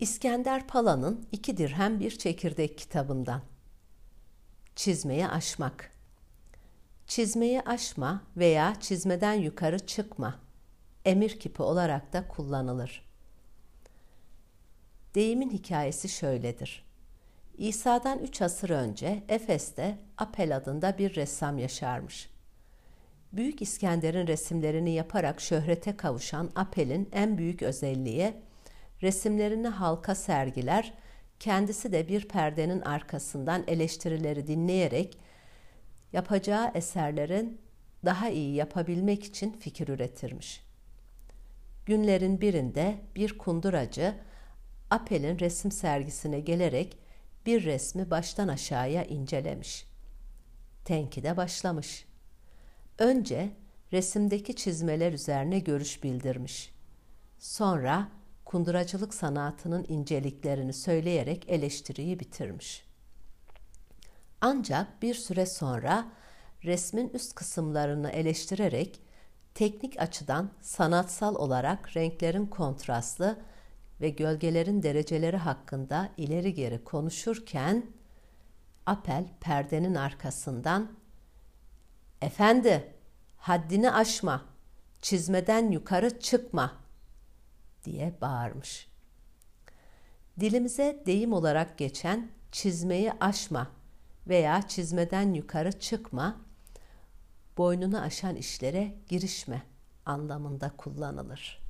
İskender Pala'nın iki dirhem bir çekirdek kitabından. Çizmeyi aşmak. Çizmeyi aşma veya çizmeden yukarı çıkma emir kipi olarak da kullanılır. Deyimin hikayesi şöyledir. İsa'dan üç asır önce Efes'te Apel adında bir ressam yaşarmış. Büyük İskender'in resimlerini yaparak şöhrete kavuşan Apel'in en büyük özelliği resimlerini halka sergiler, kendisi de bir perdenin arkasından eleştirileri dinleyerek yapacağı eserlerin daha iyi yapabilmek için fikir üretirmiş. Günlerin birinde bir kunduracı Apel'in resim sergisine gelerek bir resmi baştan aşağıya incelemiş. Tenkide başlamış. Önce resimdeki çizmeler üzerine görüş bildirmiş. Sonra kunduracılık sanatının inceliklerini söyleyerek eleştiriyi bitirmiş. Ancak bir süre sonra resmin üst kısımlarını eleştirerek teknik açıdan sanatsal olarak renklerin kontrastlı ve gölgelerin dereceleri hakkında ileri geri konuşurken Apel perdenin arkasından "Efendi, haddini aşma, çizmeden yukarı çıkma." Diye bağırmış. Dilimize deyim olarak geçen çizmeyi aşma veya çizmeden yukarı çıkma, boynunu aşan işlere girişme anlamında kullanılır.